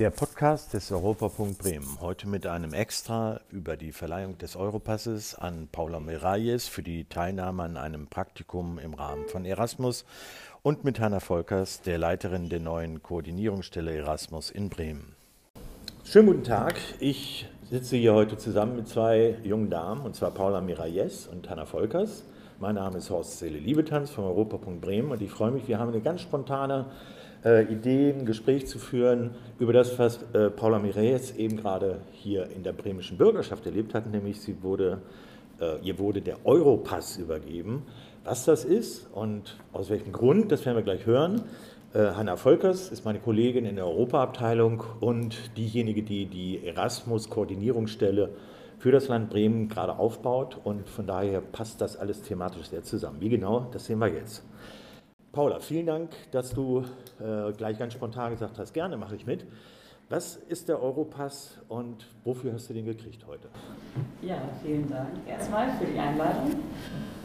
Der Podcast des Europapunkt Bremen. Heute mit einem Extra über die Verleihung des Europasses an Paula Miralles für die Teilnahme an einem Praktikum im Rahmen von Erasmus und mit Hanna Volkers, der Leiterin der neuen Koordinierungsstelle Erasmus in Bremen. Schönen guten Tag. Ich sitze hier heute zusammen mit zwei jungen Damen, und zwar Paula Miralles und Hanna Volkers. Mein Name ist Horst Seele Liebetanz vom Europapunkt Bremen und ich freue mich, wir haben eine ganz spontane äh, Idee, ein Gespräch zu führen über das, was äh, Paula Mireilles eben gerade hier in der bremischen Bürgerschaft erlebt hat, nämlich sie wurde, äh, ihr wurde der Europass übergeben. Was das ist und aus welchem Grund, das werden wir gleich hören. Äh, Hanna Volkers ist meine Kollegin in der Europaabteilung und diejenige, die die Erasmus-Koordinierungsstelle für das Land Bremen gerade aufbaut und von daher passt das alles thematisch sehr zusammen. Wie genau, das sehen wir jetzt. Paula, vielen Dank, dass du äh, gleich ganz spontan gesagt hast, gerne mache ich mit. Was ist der Europass und wofür hast du den gekriegt heute? Ja, vielen Dank erstmal für die Einladung.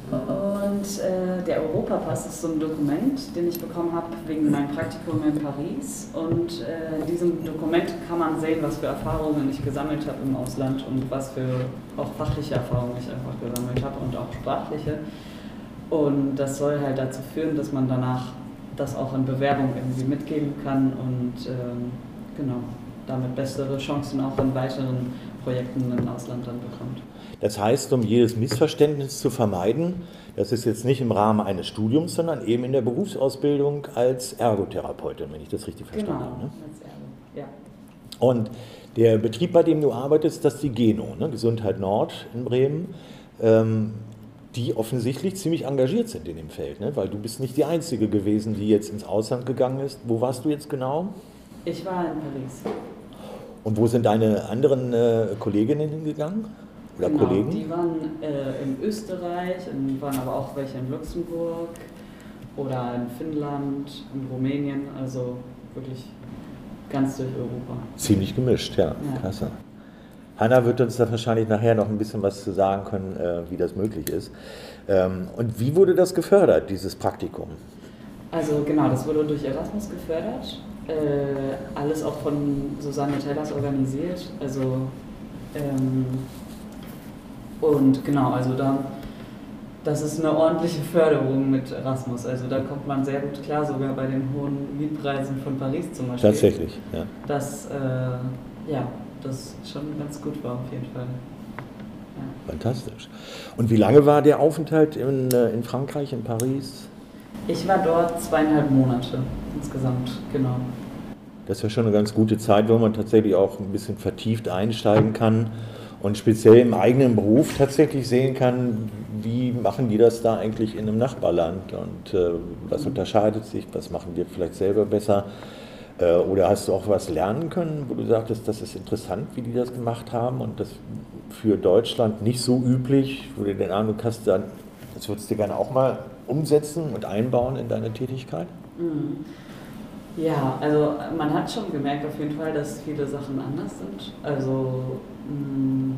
Und äh, der Europapass ist so ein Dokument, den ich bekommen habe wegen meinem Praktikum in Paris. Und äh, in diesem Dokument kann man sehen, was für Erfahrungen ich gesammelt habe im Ausland und was für auch fachliche Erfahrungen ich einfach gesammelt habe und auch sprachliche. Und das soll halt dazu führen, dass man danach das auch in Bewerbung irgendwie mitgeben kann und ähm, genau damit bessere Chancen auch in weiteren Projekten im Ausland dann bekommt. Das heißt, um jedes Missverständnis zu vermeiden, das ist jetzt nicht im Rahmen eines Studiums, sondern eben in der Berufsausbildung als Ergotherapeutin, wenn ich das richtig verstanden genau, habe. Ne? als Ergo, ja. Und der Betrieb, bei dem du arbeitest, das ist die Geno, ne? Gesundheit Nord in Bremen. Ähm, die offensichtlich ziemlich engagiert sind in dem Feld, ne? weil du bist nicht die Einzige gewesen, die jetzt ins Ausland gegangen ist. Wo warst du jetzt genau? Ich war in Paris. Und wo sind deine anderen äh, Kolleginnen hingegangen? Oder genau, Kollegen? Die waren äh, in Österreich, in, waren aber auch welche in Luxemburg oder in Finnland, in Rumänien, also wirklich ganz durch Europa. Ziemlich gemischt, ja. Ja. Klasse. Hanna wird uns da wahrscheinlich nachher noch ein bisschen was zu sagen können, äh, wie das möglich ist. Ähm, und wie wurde das gefördert, dieses Praktikum? Also genau, das wurde durch Erasmus gefördert. Äh, alles auch von Susanne Tellers organisiert. Also ähm, und genau, also da das ist eine ordentliche Förderung mit Erasmus. Also da kommt man sehr gut klar, sogar bei den hohen Mietpreisen von Paris zum Beispiel. Tatsächlich, ja. Dass äh, ja, das schon ganz gut war auf jeden Fall. Ja. Fantastisch. Und wie lange war der Aufenthalt in, äh, in Frankreich, in Paris? Ich war dort zweieinhalb Monate insgesamt, genau. Das ist ja schon eine ganz gute Zeit, wo man tatsächlich auch ein bisschen vertieft einsteigen kann und speziell im eigenen Beruf tatsächlich sehen kann, wie machen die das da eigentlich in einem Nachbarland und äh, was unterscheidet sich, was machen wir vielleicht selber besser. Äh, oder hast du auch was lernen können, wo du sagtest, das ist interessant, wie die das gemacht haben und das für Deutschland nicht so üblich, wo du den Eindruck hast, dann, das würdest du gerne auch mal umsetzen und einbauen in deine Tätigkeit? Mhm. Ja, also man hat schon gemerkt auf jeden Fall, dass viele Sachen anders sind. Also mh,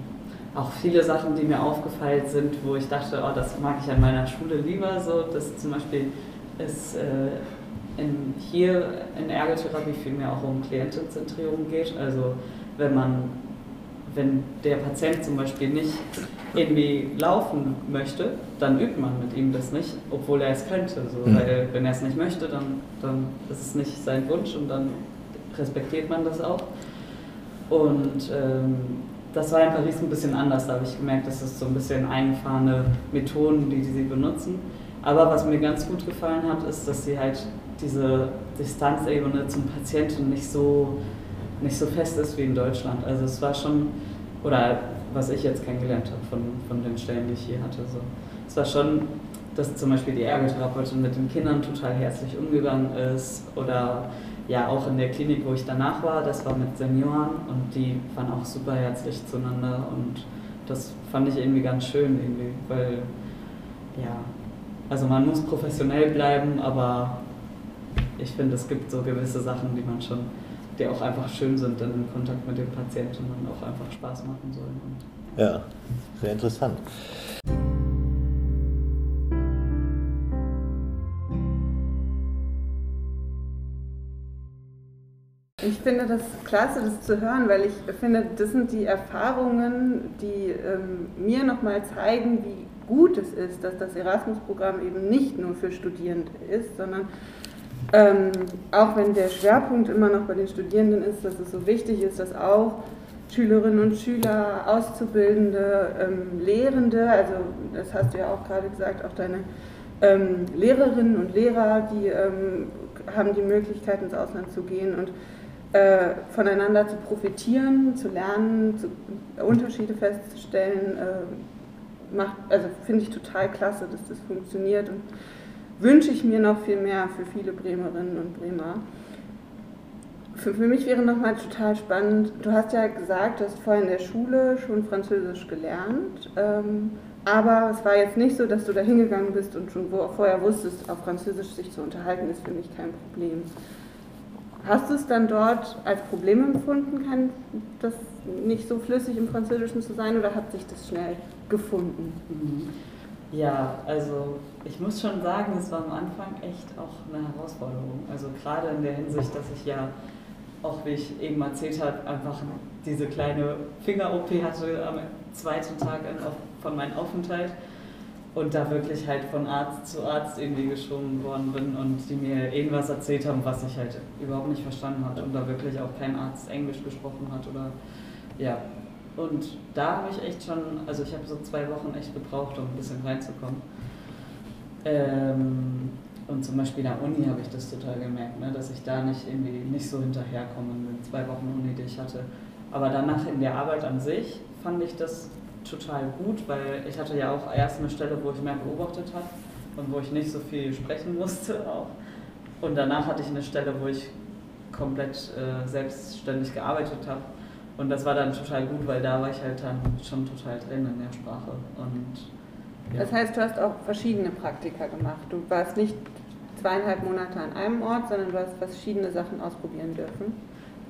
auch viele Sachen, die mir aufgefallen sind, wo ich dachte, oh, das mag ich an meiner Schule lieber, so dass zum Beispiel es äh, in, hier in Ergotherapie viel mehr auch um Klientenzentrierung geht. Also wenn man wenn der Patient zum Beispiel nicht irgendwie laufen möchte, dann übt man mit ihm das nicht, obwohl er es könnte. So. Mhm. Weil wenn er es nicht möchte, dann, dann ist es nicht sein Wunsch und dann respektiert man das auch. Und ähm, das war in Paris ein bisschen anders. Da habe ich gemerkt, dass es so ein bisschen eingefahrene Methoden, die, die sie benutzen. Aber was mir ganz gut gefallen hat, ist, dass sie halt diese Distanzebene zum Patienten nicht so nicht so fest ist wie in Deutschland. Also es war schon, oder was ich jetzt kennengelernt habe von, von den Stellen, die ich hier hatte, so. es war schon, dass zum Beispiel die Ergotherapeutin mit den Kindern total herzlich umgegangen ist oder ja auch in der Klinik, wo ich danach war, das war mit Senioren und die waren auch super herzlich zueinander und das fand ich irgendwie ganz schön irgendwie, weil ja, also man muss professionell bleiben, aber ich finde, es gibt so gewisse Sachen, die man schon die auch einfach schön sind, dann im Kontakt mit dem Patienten und auch einfach Spaß machen sollen. Ja, sehr interessant. Ich finde das klasse, das zu hören, weil ich finde, das sind die Erfahrungen, die ähm, mir nochmal zeigen, wie gut es ist, dass das Erasmus-Programm eben nicht nur für Studierende ist, sondern ähm, auch wenn der Schwerpunkt immer noch bei den Studierenden ist, dass es so wichtig ist, dass auch Schülerinnen und Schüler, Auszubildende, ähm, Lehrende, also das hast du ja auch gerade gesagt, auch deine ähm, Lehrerinnen und Lehrer, die ähm, haben die Möglichkeit ins Ausland zu gehen und äh, voneinander zu profitieren, zu lernen, zu, Unterschiede festzustellen, äh, macht, also finde ich total klasse, dass das funktioniert und wünsche ich mir noch viel mehr für viele Bremerinnen und Bremer. Für, für mich wäre nochmal total spannend, du hast ja gesagt, du hast vorher in der Schule schon Französisch gelernt, ähm, aber es war jetzt nicht so, dass du da hingegangen bist und schon vorher wusstest, auf Französisch sich zu unterhalten, ist für mich kein Problem. Hast du es dann dort als Problem empfunden, kann das nicht so flüssig im Französischen zu sein oder hat sich das schnell gefunden? Mhm. Ja, also ich muss schon sagen, es war am Anfang echt auch eine Herausforderung. Also gerade in der Hinsicht, dass ich ja auch, wie ich eben erzählt habe, einfach diese kleine Finger-OP hatte am zweiten Tag von meinem Aufenthalt und da wirklich halt von Arzt zu Arzt irgendwie geschoben worden bin und die mir irgendwas erzählt haben, was ich halt überhaupt nicht verstanden hatte und da wirklich auch kein Arzt Englisch gesprochen hat oder ja. Und da habe ich echt schon, also ich habe so zwei Wochen echt gebraucht, um ein bisschen reinzukommen. Ähm, und zum Beispiel in der Uni habe ich das total gemerkt, ne, dass ich da nicht irgendwie nicht so hinterherkomme in den zwei Wochen Uni, die ich hatte. Aber danach in der Arbeit an sich fand ich das total gut, weil ich hatte ja auch erst eine Stelle, wo ich mehr beobachtet habe und wo ich nicht so viel sprechen musste auch. Und danach hatte ich eine Stelle, wo ich komplett äh, selbstständig gearbeitet habe. Und das war dann total gut, weil da war ich halt dann schon total drin in der Sprache. Und, ja. Das heißt, du hast auch verschiedene Praktika gemacht. Du warst nicht zweieinhalb Monate an einem Ort, sondern du hast verschiedene Sachen ausprobieren dürfen.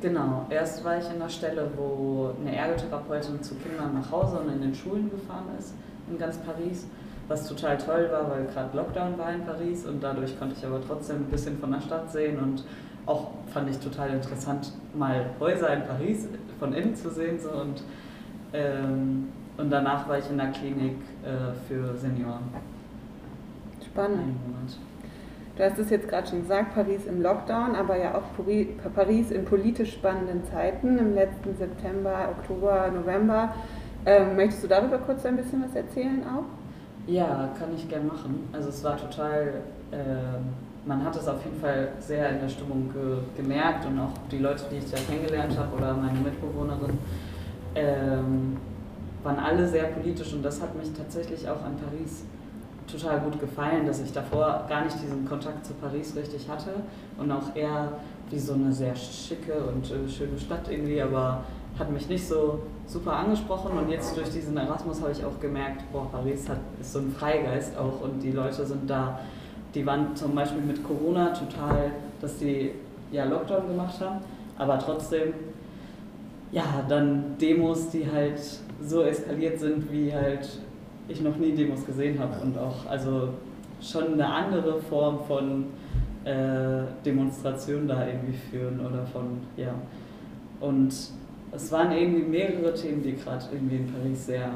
Genau, erst war ich in einer Stelle, wo eine Ergotherapeutin zu Kindern nach Hause und in den Schulen gefahren ist, in ganz Paris, was total toll war, weil gerade Lockdown war in Paris und dadurch konnte ich aber trotzdem ein bisschen von der Stadt sehen und auch fand ich total interessant, mal Häuser in Paris von innen zu sehen. So, und, ähm, und danach war ich in der Klinik äh, für Senioren. Spannend. Du hast es jetzt gerade schon gesagt, Paris im Lockdown, aber ja auch Paris in politisch spannenden Zeiten im letzten September, Oktober, November. Ähm, möchtest du darüber kurz ein bisschen was erzählen auch? Ja, kann ich gern machen. Also es war total, äh, man hat es auf jeden Fall sehr in der Stimmung ge gemerkt und auch die Leute, die ich da kennengelernt habe oder meine Mitbewohnerin, ähm, waren alle sehr politisch und das hat mich tatsächlich auch an Paris total gut gefallen, dass ich davor gar nicht diesen Kontakt zu Paris richtig hatte und auch eher wie so eine sehr schicke und äh, schöne Stadt irgendwie, aber hat mich nicht so super angesprochen. Und jetzt durch diesen Erasmus habe ich auch gemerkt, boah, Paris hat, ist so ein Freigeist auch und die Leute sind da, die waren zum Beispiel mit Corona total, dass die ja Lockdown gemacht haben, aber trotzdem ja, dann Demos, die halt so eskaliert sind, wie halt ich noch nie Demos gesehen habe und auch also schon eine andere Form von äh, Demonstration da irgendwie führen oder von, ja. Und es waren irgendwie mehrere Themen, die gerade irgendwie in Paris sehr,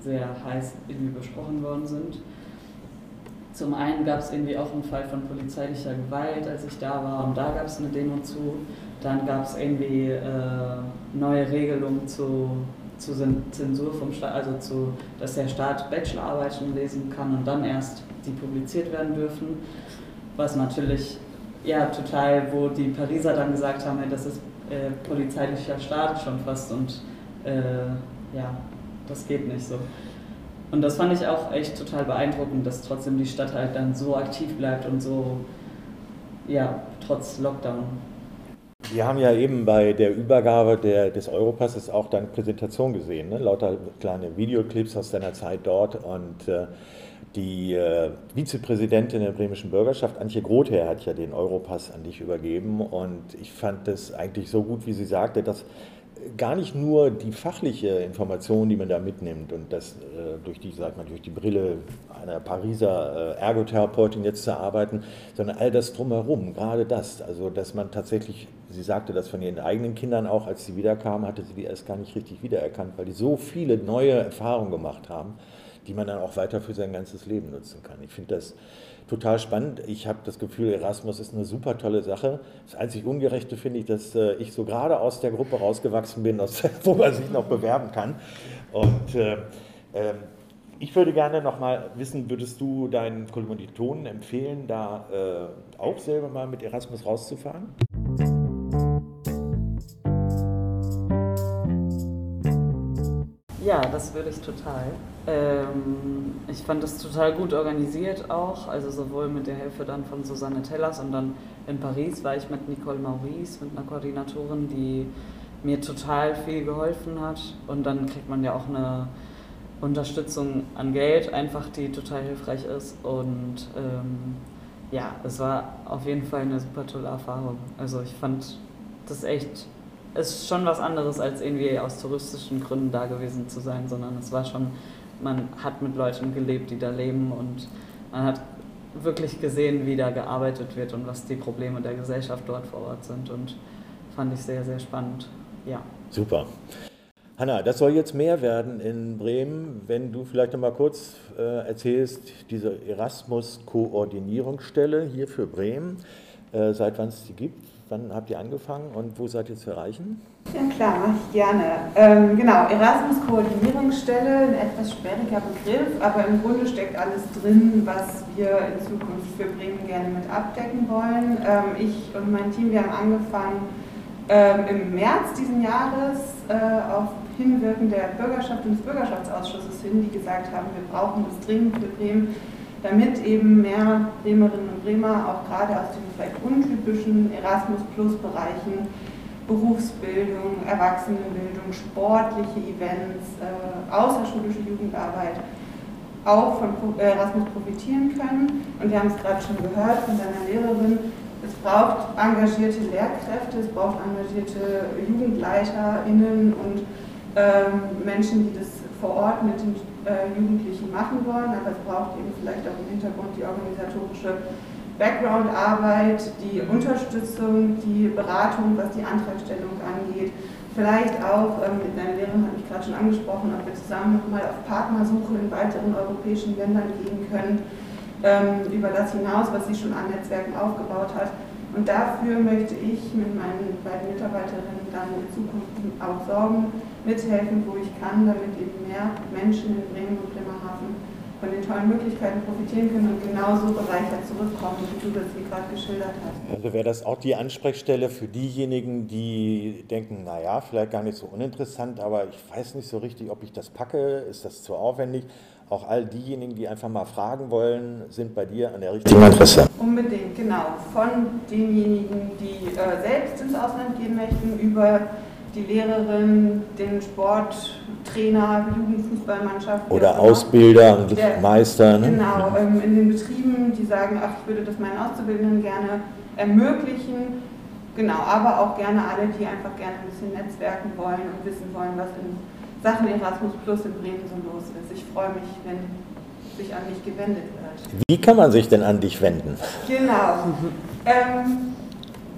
sehr heiß irgendwie besprochen worden sind. Zum einen gab es irgendwie auch einen Fall von polizeilicher Gewalt, als ich da war, und da gab es eine Demo zu. Dann gab es irgendwie äh, neue Regelungen zu zu Zensur vom Staat, also zu, dass der Staat Bachelorarbeiten lesen kann und dann erst die publiziert werden dürfen. Was natürlich, ja, total, wo die Pariser dann gesagt haben, das ist äh, polizeilicher Staat schon fast und äh, ja, das geht nicht so. Und das fand ich auch echt total beeindruckend, dass trotzdem die Stadt halt dann so aktiv bleibt und so, ja, trotz Lockdown. Wir haben ja eben bei der Übergabe der, des Europasses auch deine Präsentation gesehen, ne? lauter kleine Videoclips aus deiner Zeit dort und äh, die äh, Vizepräsidentin der bremischen Bürgerschaft, Antje Grother, hat ja den Europass an dich übergeben und ich fand das eigentlich so gut, wie sie sagte, dass gar nicht nur die fachliche Information, die man da mitnimmt und das äh, durch die, sagt man, durch die Brille einer Pariser äh, Ergotherapeutin jetzt zu arbeiten, sondern all das drumherum, gerade das, also dass man tatsächlich sie sagte das von ihren eigenen Kindern auch, als sie wiederkamen, hatte sie die erst gar nicht richtig wiedererkannt, weil die so viele neue Erfahrungen gemacht haben, die man dann auch weiter für sein ganzes Leben nutzen kann. Ich finde das total spannend. Ich habe das Gefühl, Erasmus ist eine super tolle Sache. Das einzig Ungerechte finde ich, dass äh, ich so gerade aus der Gruppe rausgewachsen bin, aus, wo man sich noch bewerben kann. Und äh, äh, ich würde gerne noch mal wissen, würdest du deinen Kommilitonen empfehlen, da äh, auch selber mal mit Erasmus rauszufahren? Das würde ich total. Ähm, ich fand das total gut organisiert auch, also sowohl mit der Hilfe dann von Susanne Tellers und dann in Paris war ich mit Nicole Maurice, mit einer Koordinatorin, die mir total viel geholfen hat. Und dann kriegt man ja auch eine Unterstützung an Geld, einfach die total hilfreich ist. Und ähm, ja, es war auf jeden Fall eine super tolle Erfahrung. Also ich fand das echt ist schon was anderes, als irgendwie aus touristischen Gründen da gewesen zu sein, sondern es war schon, man hat mit Leuten gelebt, die da leben und man hat wirklich gesehen, wie da gearbeitet wird und was die Probleme der Gesellschaft dort vor Ort sind und fand ich sehr, sehr spannend. Ja. Super. Hanna, das soll jetzt mehr werden in Bremen. Wenn du vielleicht noch mal kurz äh, erzählst, diese Erasmus-Koordinierungsstelle hier für Bremen, äh, seit wann es die gibt, Wann habt ihr angefangen und wo seid ihr zu erreichen? Ja klar, mache ich gerne. Ähm, genau, Erasmus Koordinierungsstelle, ein etwas sperriger Begriff, aber im Grunde steckt alles drin, was wir in Zukunft für Bremen gerne mit abdecken wollen. Ähm, ich und mein Team, wir haben angefangen ähm, im März diesen Jahres äh, auf Hinwirken der Bürgerschaft und des Bürgerschaftsausschusses hin, die gesagt haben, wir brauchen das dringend für Bremen damit eben mehr Bremerinnen und Bremer auch gerade aus den vielleicht untypischen Erasmus-Plus-Bereichen, Berufsbildung, Erwachsenenbildung, sportliche Events, äh, außerschulische Jugendarbeit auch von Erasmus profitieren können. Und wir haben es gerade schon gehört von seiner Lehrerin, es braucht engagierte Lehrkräfte, es braucht engagierte JugendleiterInnen und ähm, Menschen, die das vor Ort mit den äh, Jugendlichen machen wollen, aber es braucht eben vielleicht auch im Hintergrund die organisatorische Background-Arbeit, die Unterstützung, die Beratung, was die Antragstellung angeht. Vielleicht auch, ähm, mit deiner Lehrerin habe ich gerade schon angesprochen, ob wir zusammen nochmal auf Partnersuche in weiteren europäischen Ländern gehen können, ähm, über das hinaus, was sie schon an Netzwerken aufgebaut hat. Und dafür möchte ich mit meinen beiden Mitarbeiterinnen dann in Zukunft auch sorgen, mithelfen, wo ich kann, damit eben mehr Menschen in Bremen und Bremerhaven von den tollen Möglichkeiten profitieren können und genauso bereichert zurückkommen, wie du das hier gerade geschildert hast. Also wäre das auch die Ansprechstelle für diejenigen, die denken, naja, vielleicht gar nicht so uninteressant, aber ich weiß nicht so richtig, ob ich das packe, ist das zu aufwendig. Auch all diejenigen, die einfach mal fragen wollen, sind bei dir an der richtigen Adresse. Unbedingt, genau. Von denjenigen, die äh, selbst ins Ausland gehen möchten, über die Lehrerin, den Sporttrainer, Jugendfußballmannschaft. Oder Ausbilder und der, Meister. Ne? Genau, ähm, in den Betrieben, die sagen, ach, ich würde das meinen Auszubildenden gerne ermöglichen. Genau, aber auch gerne alle, die einfach gerne ein bisschen netzwerken wollen und wissen wollen, was in Sachen Erasmus Plus in Bremen so los ist. Ich freue mich, wenn sich an mich gewendet wird. Wie kann man sich denn an dich wenden? Genau. Ähm,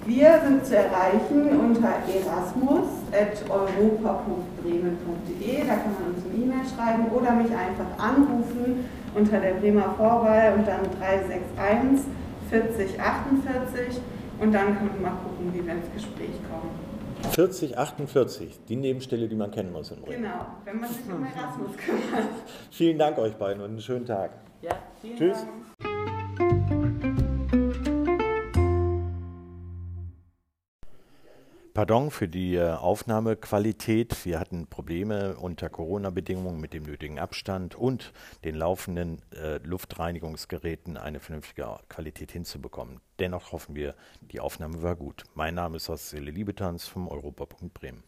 wir sind zu erreichen unter erasmus.europa.bremen.de. Da kann man uns eine E-Mail schreiben oder mich einfach anrufen unter der Bremer Vorwahl und dann 361 40 48 und dann können wir mal gucken, wie wir ins Gespräch kommen. 40, 48, die Nebenstelle, die man kennen muss in Bremen. Genau, wenn man sich um Erasmus kümmert. Vielen Dank euch beiden und einen schönen Tag. Ja, vielen Tschüss. Dank. Pardon für die äh, Aufnahmequalität. Wir hatten Probleme unter Corona-Bedingungen mit dem nötigen Abstand und den laufenden äh, Luftreinigungsgeräten eine vernünftige Qualität hinzubekommen. Dennoch hoffen wir, die Aufnahme war gut. Mein Name ist Horst Liebetans vom Europapunkt Bremen.